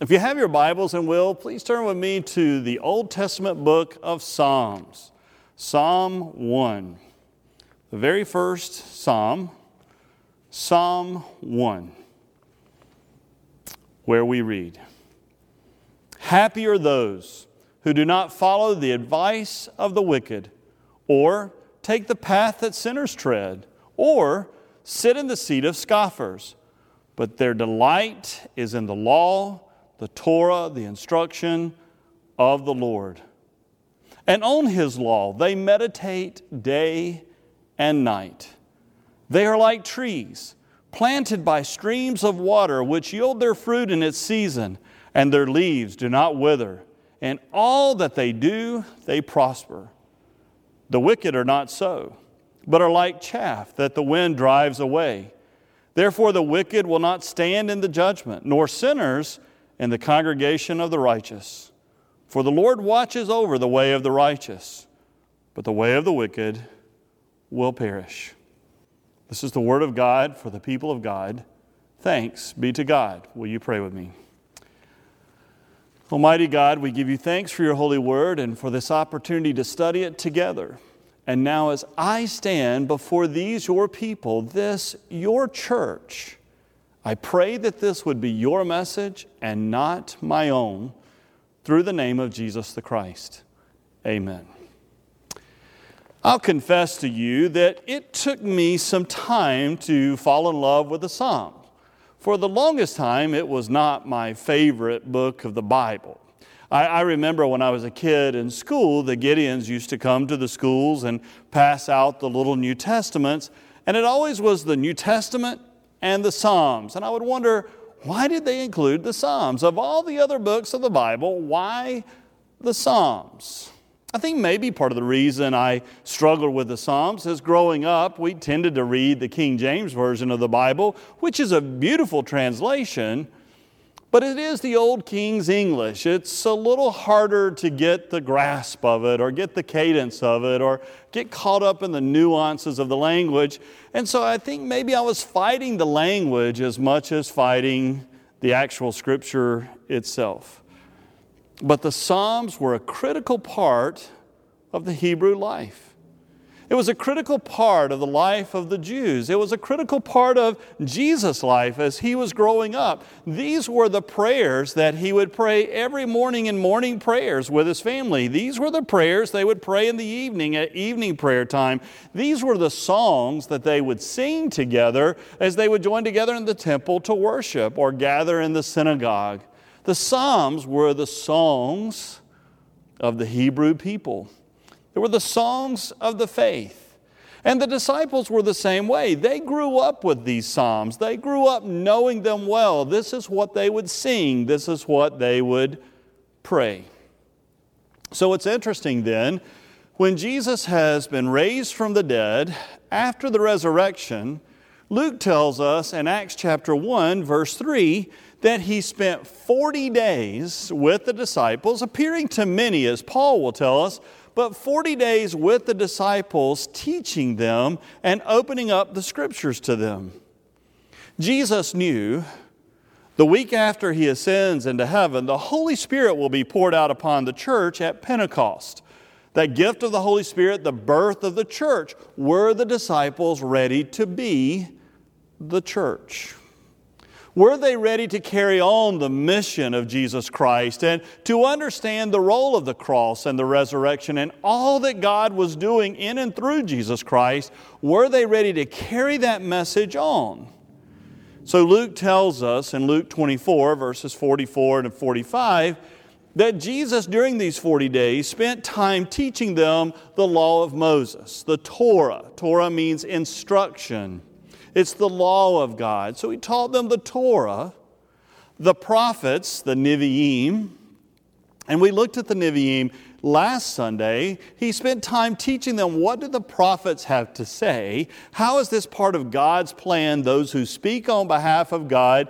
If you have your Bibles and will, please turn with me to the Old Testament book of Psalms, Psalm 1. The very first Psalm, Psalm 1, where we read Happy are those who do not follow the advice of the wicked, or take the path that sinners tread, or sit in the seat of scoffers, but their delight is in the law the Torah, the instruction of the Lord. And on His law they meditate day and night. They are like trees planted by streams of water, which yield their fruit in its season, and their leaves do not wither. And all that they do, they prosper. The wicked are not so, but are like chaff that the wind drives away. Therefore, the wicked will not stand in the judgment, nor sinners in the congregation of the righteous. For the Lord watches over the way of the righteous, but the way of the wicked will perish. This is the word of God for the people of God. Thanks be to God. Will you pray with me? Almighty God, we give you thanks for your holy word and for this opportunity to study it together. And now, as I stand before these, your people, this, your church, I pray that this would be your message and not my own through the name of Jesus the Christ. Amen. I'll confess to you that it took me some time to fall in love with the Psalms. For the longest time, it was not my favorite book of the Bible. I, I, remember when I was a kid in school, the Gideons used to come to the schools and pass out the little New Testaments, and it always was the New Testament and the Psalms. And I would wonder, why did they include the Psalms? Of all the other books of the Bible, why the Psalms? I think maybe part of the reason I struggled with the Psalms is growing up, we tended to read the King James Version of the Bible, which is a beautiful translation, but it is the old King's English. It's a little harder to get the grasp of it or get the cadence of it or get caught up in the nuances of the language. And so I think maybe I was fighting the language as much as fighting the actual scripture itself. But the Psalms were a critical part of the Hebrew life. It was a critical part of the life of the Jews. It was a critical part of Jesus' life as he was growing up. These were the prayers that he would pray every morning in morning prayers with his family. These were the prayers they would pray in the evening at evening prayer time. These were the songs that they would sing together as they would join together in the temple to worship or gather in the synagogue. The Psalms were the songs of the Hebrew people. They were the songs of the faith. And the disciples were the same way. They grew up with these Psalms, they grew up knowing them well. This is what they would sing, this is what they would pray. So it's interesting then, when Jesus has been raised from the dead after the resurrection, Luke tells us in Acts chapter 1, verse 3, that he spent 40 days with the disciples, appearing to many, as Paul will tell us, but 40 days with the disciples, teaching them and opening up the scriptures to them. Jesus knew the week after he ascends into heaven, the Holy Spirit will be poured out upon the church at Pentecost. That gift of the Holy Spirit, the birth of the church, were the disciples ready to be the church? Were they ready to carry on the mission of Jesus Christ and to understand the role of the cross and the resurrection and all that God was doing in and through Jesus Christ? Were they ready to carry that message on? So Luke tells us in Luke 24, verses 44 and 45, that Jesus, during these 40 days, spent time teaching them the law of Moses, the Torah. Torah means instruction. It's the law of God. So he taught them the Torah, the prophets, the Nevi'im, and we looked at the Nevi'im last Sunday. He spent time teaching them what do the prophets have to say? How is this part of God's plan, those who speak on behalf of God?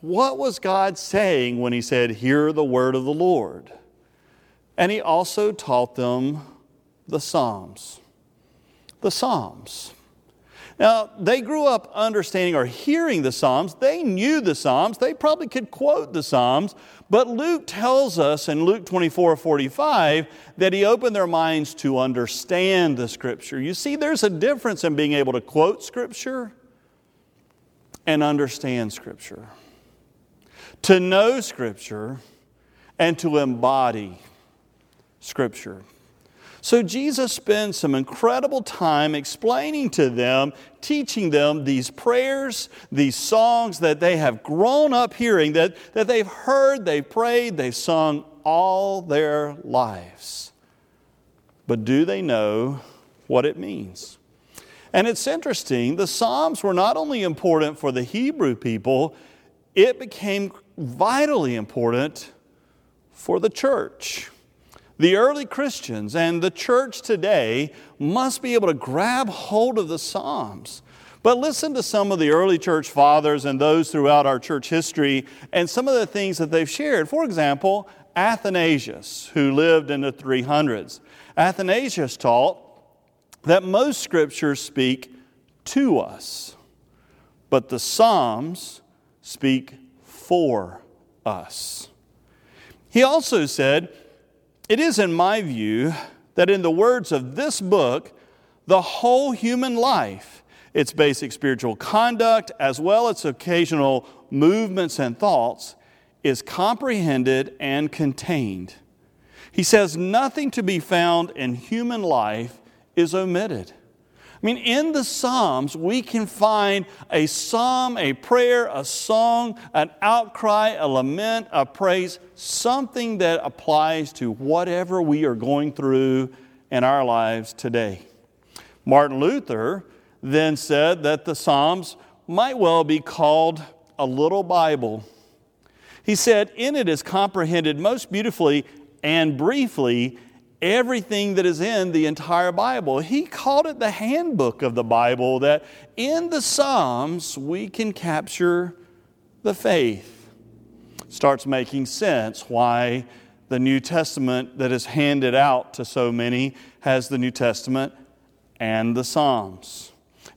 What was God saying when he said, Hear the word of the Lord? And he also taught them the Psalms. The Psalms. Now, they grew up understanding or hearing the Psalms. They knew the Psalms. They probably could quote the Psalms. But Luke tells us in Luke 24 45 that he opened their minds to understand the Scripture. You see, there's a difference in being able to quote Scripture and understand Scripture. To know Scripture and to embody Scripture. So Jesus spends some incredible time explaining to them, teaching them these prayers, these songs that they have grown up hearing, that, that they've heard, they've prayed, they've sung all their lives. But do they know what it means? And it's interesting, the Psalms were not only important for the Hebrew people, it became vitally important for the church. The early Christians and the church today must be able to grab hold of the Psalms. But listen to some of the early church fathers and those throughout our church history and some of the things that they've shared. For example, Athanasius, who lived in the 300s. Athanasius taught that most scriptures speak to us, but the Psalms speak for us. He also said it is, in my view, that in the words of this book, the whole human life, its basic spiritual conduct, as well as its occasional movements and thoughts, is comprehended and contained. He says nothing to be found in human life is omitted. I mean, in the Psalms, we can find a psalm, a prayer, a song, an outcry, a lament, a praise, something that applies to whatever we are going through in our lives today. Martin Luther then said that the Psalms might well be called a little Bible. He said, In it is comprehended most beautifully and briefly everything that is in the entire Bible. He called it the handbook of the Bible, that in the Psalms we can capture the faith. Starts making sense why the New Testament that is handed out to so many has the New Testament and the Psalms.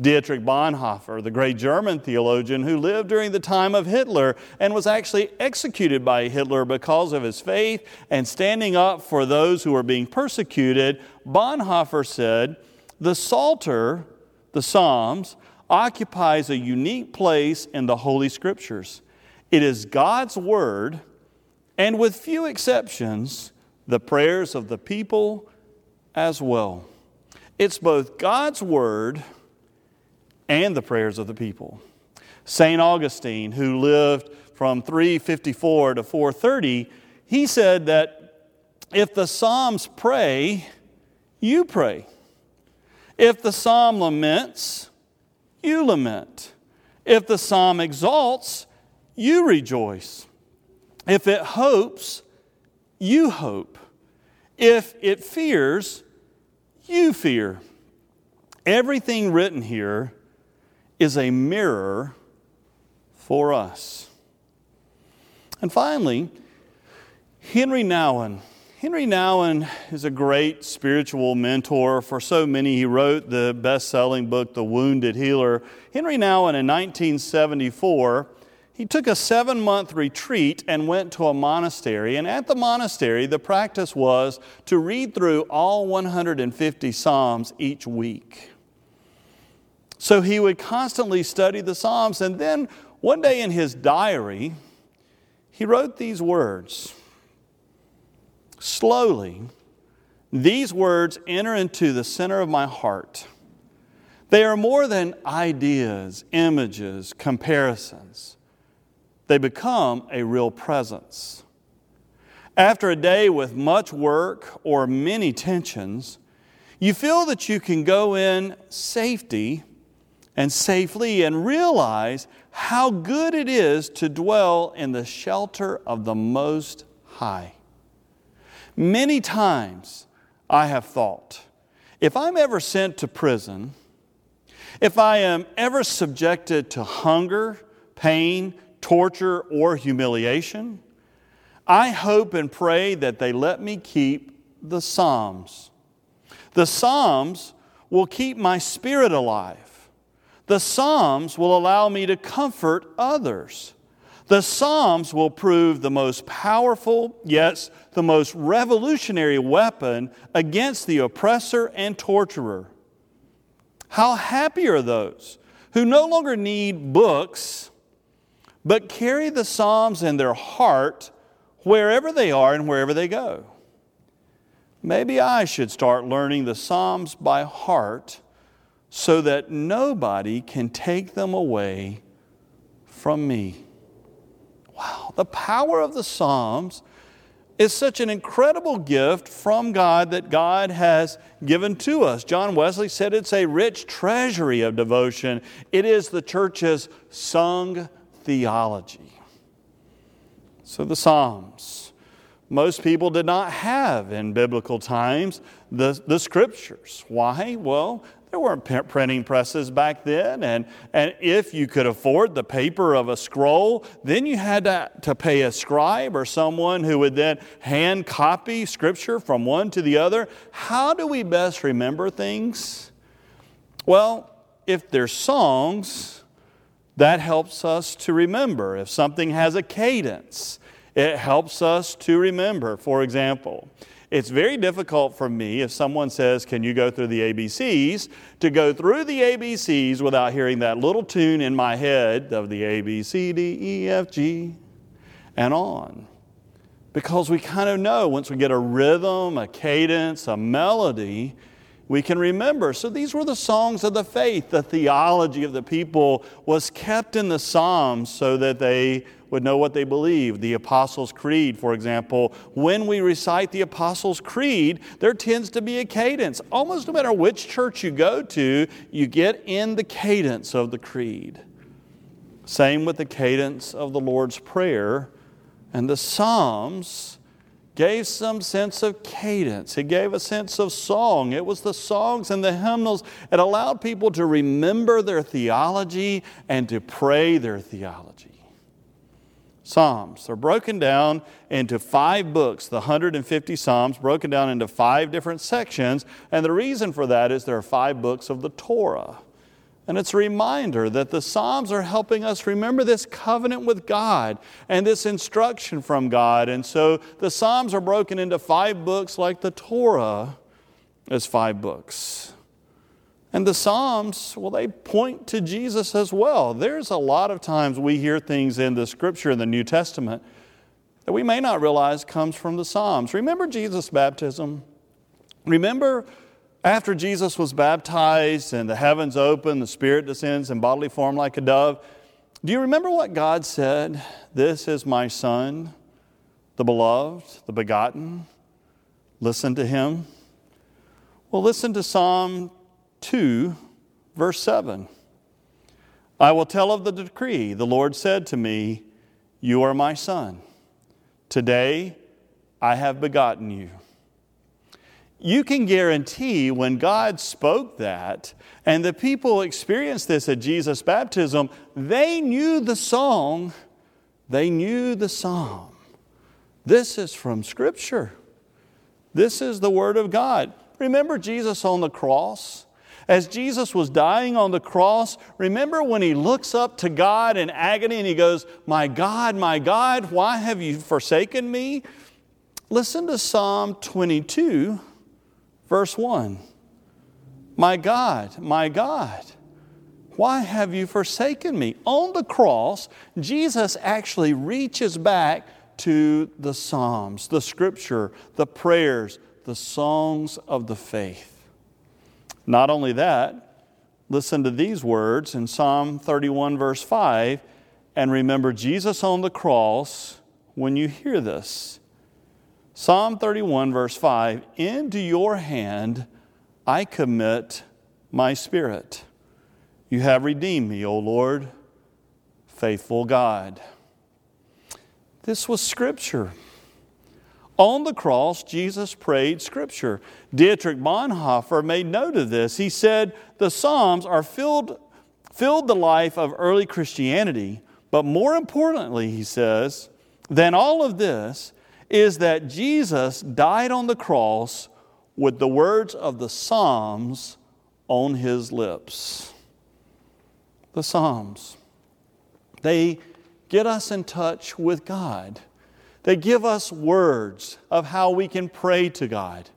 Dietrich Bonhoeffer, the great German theologian who lived during the time of Hitler and was actually executed by Hitler because of his faith and standing up for those who were being persecuted, Bonhoeffer said, The Psalter, the Psalms, occupies a unique place in the Holy Scriptures. It is God's Word, and with few exceptions, the prayers of the people as well. It's both God's Word and the prayers of the people. St. Augustine, who lived from 354 to 430, he said that if the Psalms pray, you pray. If the psalm laments, you lament. If the psalm exalts, you rejoice. If it hopes, you hope. If it fears, you fear. Everything written here is a mirror for us. And finally, Henri Nouwen. Henri Nouwen is a great spiritual mentor for so many. He wrote the best selling book, The Wounded Healer. Henri Nouwen in 1974, he took a seven month retreat and went to a monastery. And at the monastery, the practice was to read through all 150 Psalms each week. So he would constantly study the Psalms. And then one day in his diary, he wrote these words Slowly, these words enter into the center of my heart. They are more than ideas, images, comparisons. They become a real presence. After a day with much work or many tensions, you feel that you can go in safety and safely and realize how good it is to dwell in the shelter of the Most High. Many times I have thought, if I'm ever sent to prison, if I am ever subjected to hunger, pain, torture, or humiliation, I hope and pray that they let me keep the Psalms. The Psalms will keep my spirit alive The Psalms will allow me to comfort others. The Psalms will prove the most powerful, yes, the most revolutionary weapon against the oppressor and torturer. How happy are those who no longer need books, but carry the Psalms in their heart wherever they are and wherever they go. Maybe I should start learning the Psalms by heart so that nobody can take them away from me. Wow, the power of the Psalms is such an incredible gift from God that God has given to us. John Wesley said it's a rich treasury of devotion. It is the church's sung theology. So, the Psalms. Most people did not have in biblical times the, the scriptures. Why? Well, there weren't printing presses back then, and, and if you could afford the paper of a scroll, then you had to, to pay a scribe or someone who would then hand copy scripture from one to the other. How do we best remember things? Well, if they're songs, that helps us to remember. If something has a cadence, it helps us to remember. For example, it's very difficult for me if someone says, Can you go through the ABCs? to go through the ABCs without hearing that little tune in my head of the A, B, C, D, E, F, G, and on. Because we kind of know once we get a rhythm, a cadence, a melody, we can remember. So these were the songs of the faith. The theology of the people was kept in the Psalms so that they would know what they believed. The Apostles' Creed, for example, when we recite the Apostles' Creed, there tends to be a cadence. Almost no matter which church you go to, you get in the cadence of the Creed. Same with the cadence of the Lord's Prayer. And the Psalms gave some sense of cadence. It gave a sense of song. It was the songs and the hymnals. It allowed people to remember their theology and to pray their theology. Psalms. They're broken down into five books, the 150 Psalms, broken down into five different sections. And the reason for that is there are five books of the Torah. And it's a reminder that the Psalms are helping us remember this covenant with God and this instruction from God. And so the Psalms are broken into five books, like the Torah is five books. And the Psalms, well, they point to Jesus as well. There's a lot of times we hear things in the scripture in the New Testament that we may not realize comes from the Psalms. Remember Jesus' baptism? Remember after Jesus was baptized and the heavens open, the Spirit descends in bodily form like a dove. Do you remember what God said? This is my Son, the beloved, the begotten. Listen to him. Well, listen to Psalm 2, verse 7. I will tell of the decree. The Lord said to me, You are my son. Today I have begotten you. You can guarantee when God spoke that, and the people experienced this at Jesus' baptism, they knew the song, they knew the psalm. This is from Scripture. This is the Word of God. Remember Jesus on the cross? As Jesus was dying on the cross, remember when he looks up to God in agony and he goes, My God, my God, why have you forsaken me? Listen to Psalm 22, verse 1. My God, my God, why have you forsaken me? On the cross, Jesus actually reaches back to the Psalms, the scripture, the prayers, the songs of the faith. Not only that, listen to these words in Psalm 31, verse 5, and remember Jesus on the cross when you hear this. Psalm 31, verse 5 Into your hand I commit my spirit. You have redeemed me, O Lord, faithful God. This was Scripture. On the cross, Jesus prayed Scripture. Dietrich Bonhoeffer made note of this. He said, The Psalms are filled, filled the life of early Christianity, but more importantly, he says, than all of this is that Jesus died on the cross with the words of the Psalms on his lips. the Psalms. They get us in touch with God. They give us words of how we can pray to God.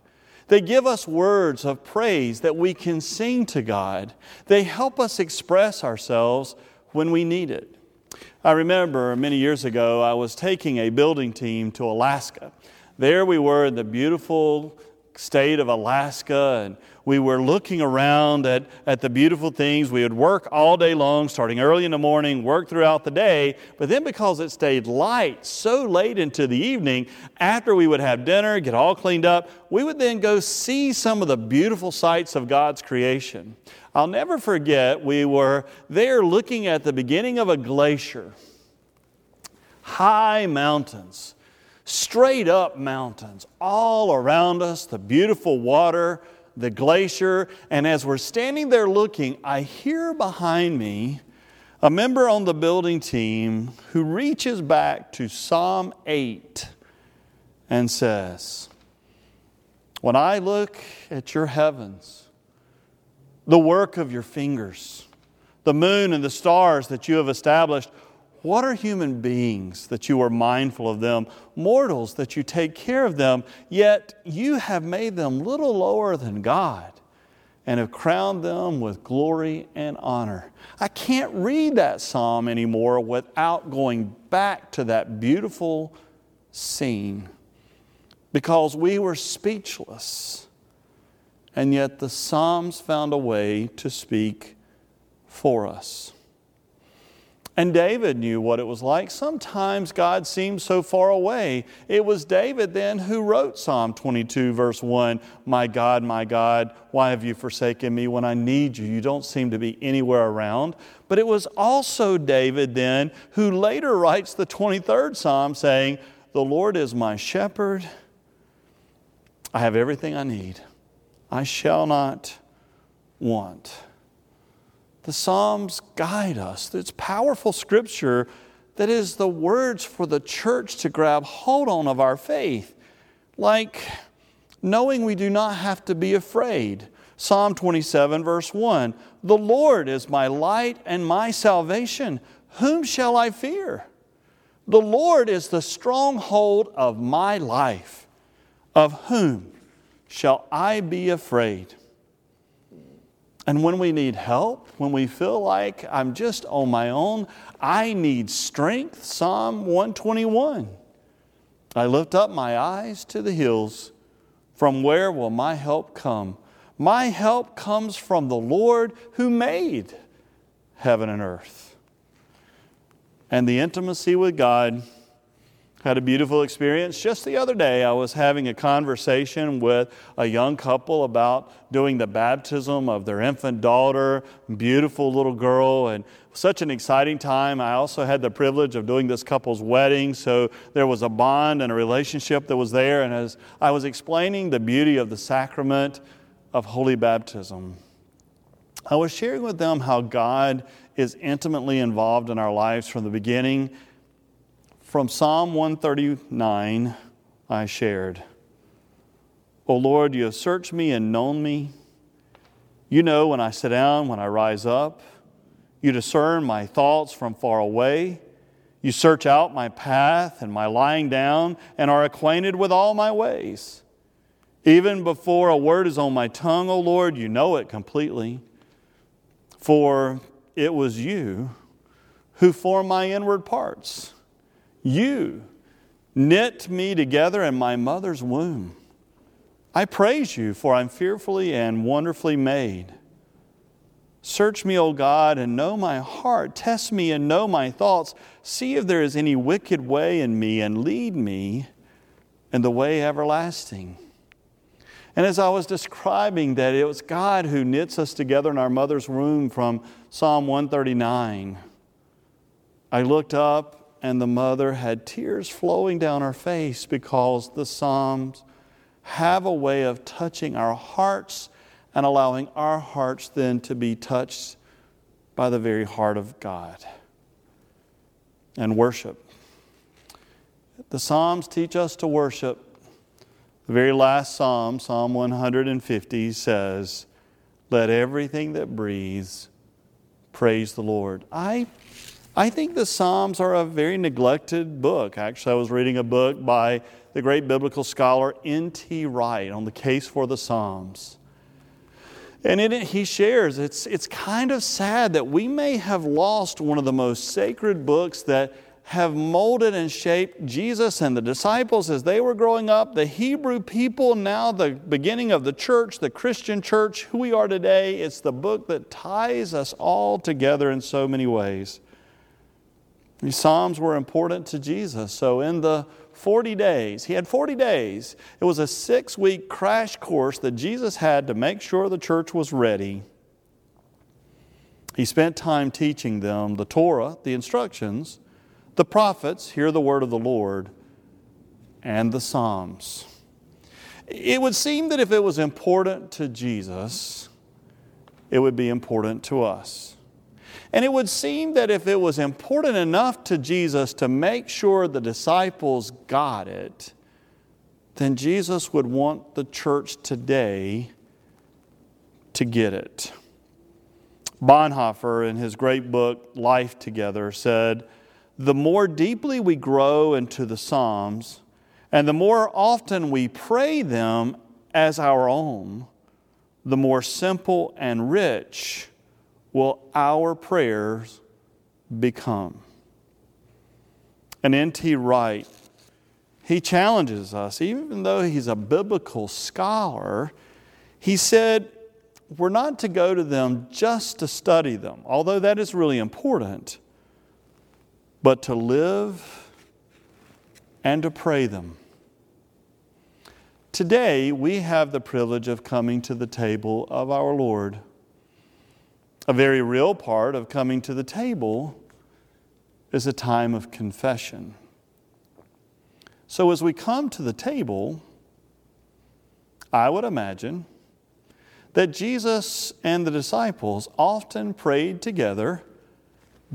They give us words of praise that we can sing to God. They help us express ourselves when we need it. I remember many years ago, I was taking a building team to Alaska. There we were in the beautiful state of Alaska, and we were looking around at, at the beautiful things. We would work all day long, starting early in the morning, work throughout the day. But then, because it stayed light so late into the evening, after we would have dinner, get all cleaned up, we would then go see some of the beautiful sights of God's creation. I'll never forget, we were there looking at the beginning of a glacier, high mountains straight up mountains all around us, the beautiful water, the glacier. And as we're standing there looking, I hear behind me a member on the building team who reaches back to Psalm 8 and says, When I look at your heavens, the work of your fingers, the moon and the stars that you have established, what are human beings that you are mindful of them, mortals that you take care of them, yet you have made them little lower than God and have crowned them with glory and honor? I can't read that psalm anymore without going back to that beautiful scene because we were speechless. And yet the Psalms found a way to speak for us. And David knew what it was like. Sometimes God seemed so far away. It was David then who wrote Psalm 22, verse 1 My God, my God, why have you forsaken me when I need you? You don't seem to be anywhere around. But it was also David then who later writes the 23rd Psalm saying, The Lord is my shepherd. I have everything I need. I shall not want. The Psalms guide us. It's powerful scripture that is the words for the church to grab hold on of our faith. Like knowing we do not have to be afraid. Psalm 27, verse 1 The Lord is my light and my salvation. Whom shall I fear? The Lord is the stronghold of my life. Of whom shall I be afraid? And when we need help, when we feel like I'm just on my own, I need strength, Psalm 121. I lift up my eyes to the hills. From where will my help come? My help comes from the Lord who made heaven and earth. And the intimacy with God had a beautiful experience. Just the other day, I was having a conversation with a young couple about doing the baptism of their infant daughter, beautiful little girl, and such an exciting time. I also had the privilege of doing this couple's wedding, so there was a bond and a relationship that was there. And as I was explaining the beauty of the sacrament of holy baptism, I was sharing with them how God is intimately involved in our lives from the beginning from Psalm 139, I shared. O Lord, you have searched me and known me. You know when I sit down, when I rise up. You discern my thoughts from far away. You search out my path and my lying down and are acquainted with all my ways. Even before a word is on my tongue, O Lord, you know it completely. For it was you who formed my inward parts. You knit me together in my mother's womb. I praise you, for I'm fearfully and wonderfully made. Search me, O God, and know my heart. Test me and know my thoughts. See if there is any wicked way in me, and lead me in the way everlasting. And as I was describing that, it was God who knits us together in our mother's womb from Psalm 139. I looked up and the mother had tears flowing down her face because the Psalms have a way of touching our hearts and allowing our hearts then to be touched by the very heart of God and worship. The Psalms teach us to worship. The very last Psalm, Psalm 150, says, Let everything that breathes Praise the Lord. I, I think the Psalms are a very neglected book. Actually, I was reading a book by the great biblical scholar N.T. Wright on the case for the Psalms. And in it, he shares it's, it's kind of sad that we may have lost one of the most sacred books that have molded and shaped Jesus and the disciples as they were growing up, the Hebrew people, now the beginning of the church, the Christian church, who we are today. It's the book that ties us all together in so many ways. These Psalms were important to Jesus. So, in the 40 days, he had 40 days. It was a six week crash course that Jesus had to make sure the church was ready. He spent time teaching them the Torah, the instructions the prophets hear the word of the Lord, and the Psalms. It would seem that if it was important to Jesus, it would be important to us. And it would seem that if it was important enough to Jesus to make sure the disciples got it, then Jesus would want the church today to get it. Bonhoeffer, in his great book, Life Together, said, the more deeply we grow into the Psalms, and the more often we pray them as our own, the more simple and rich will our prayers become. And N.T. Wright, he challenges us, even though he's a biblical scholar, he said, we're not to go to them just to study them, although that is really important but to live and to pray them. Today, we have the privilege of coming to the table of our Lord. A very real part of coming to the table is a time of confession. So, as we come to the table, I would imagine that Jesus and the disciples often prayed together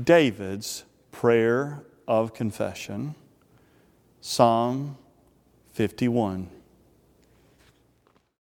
David's prayer of confession, Psalm 51.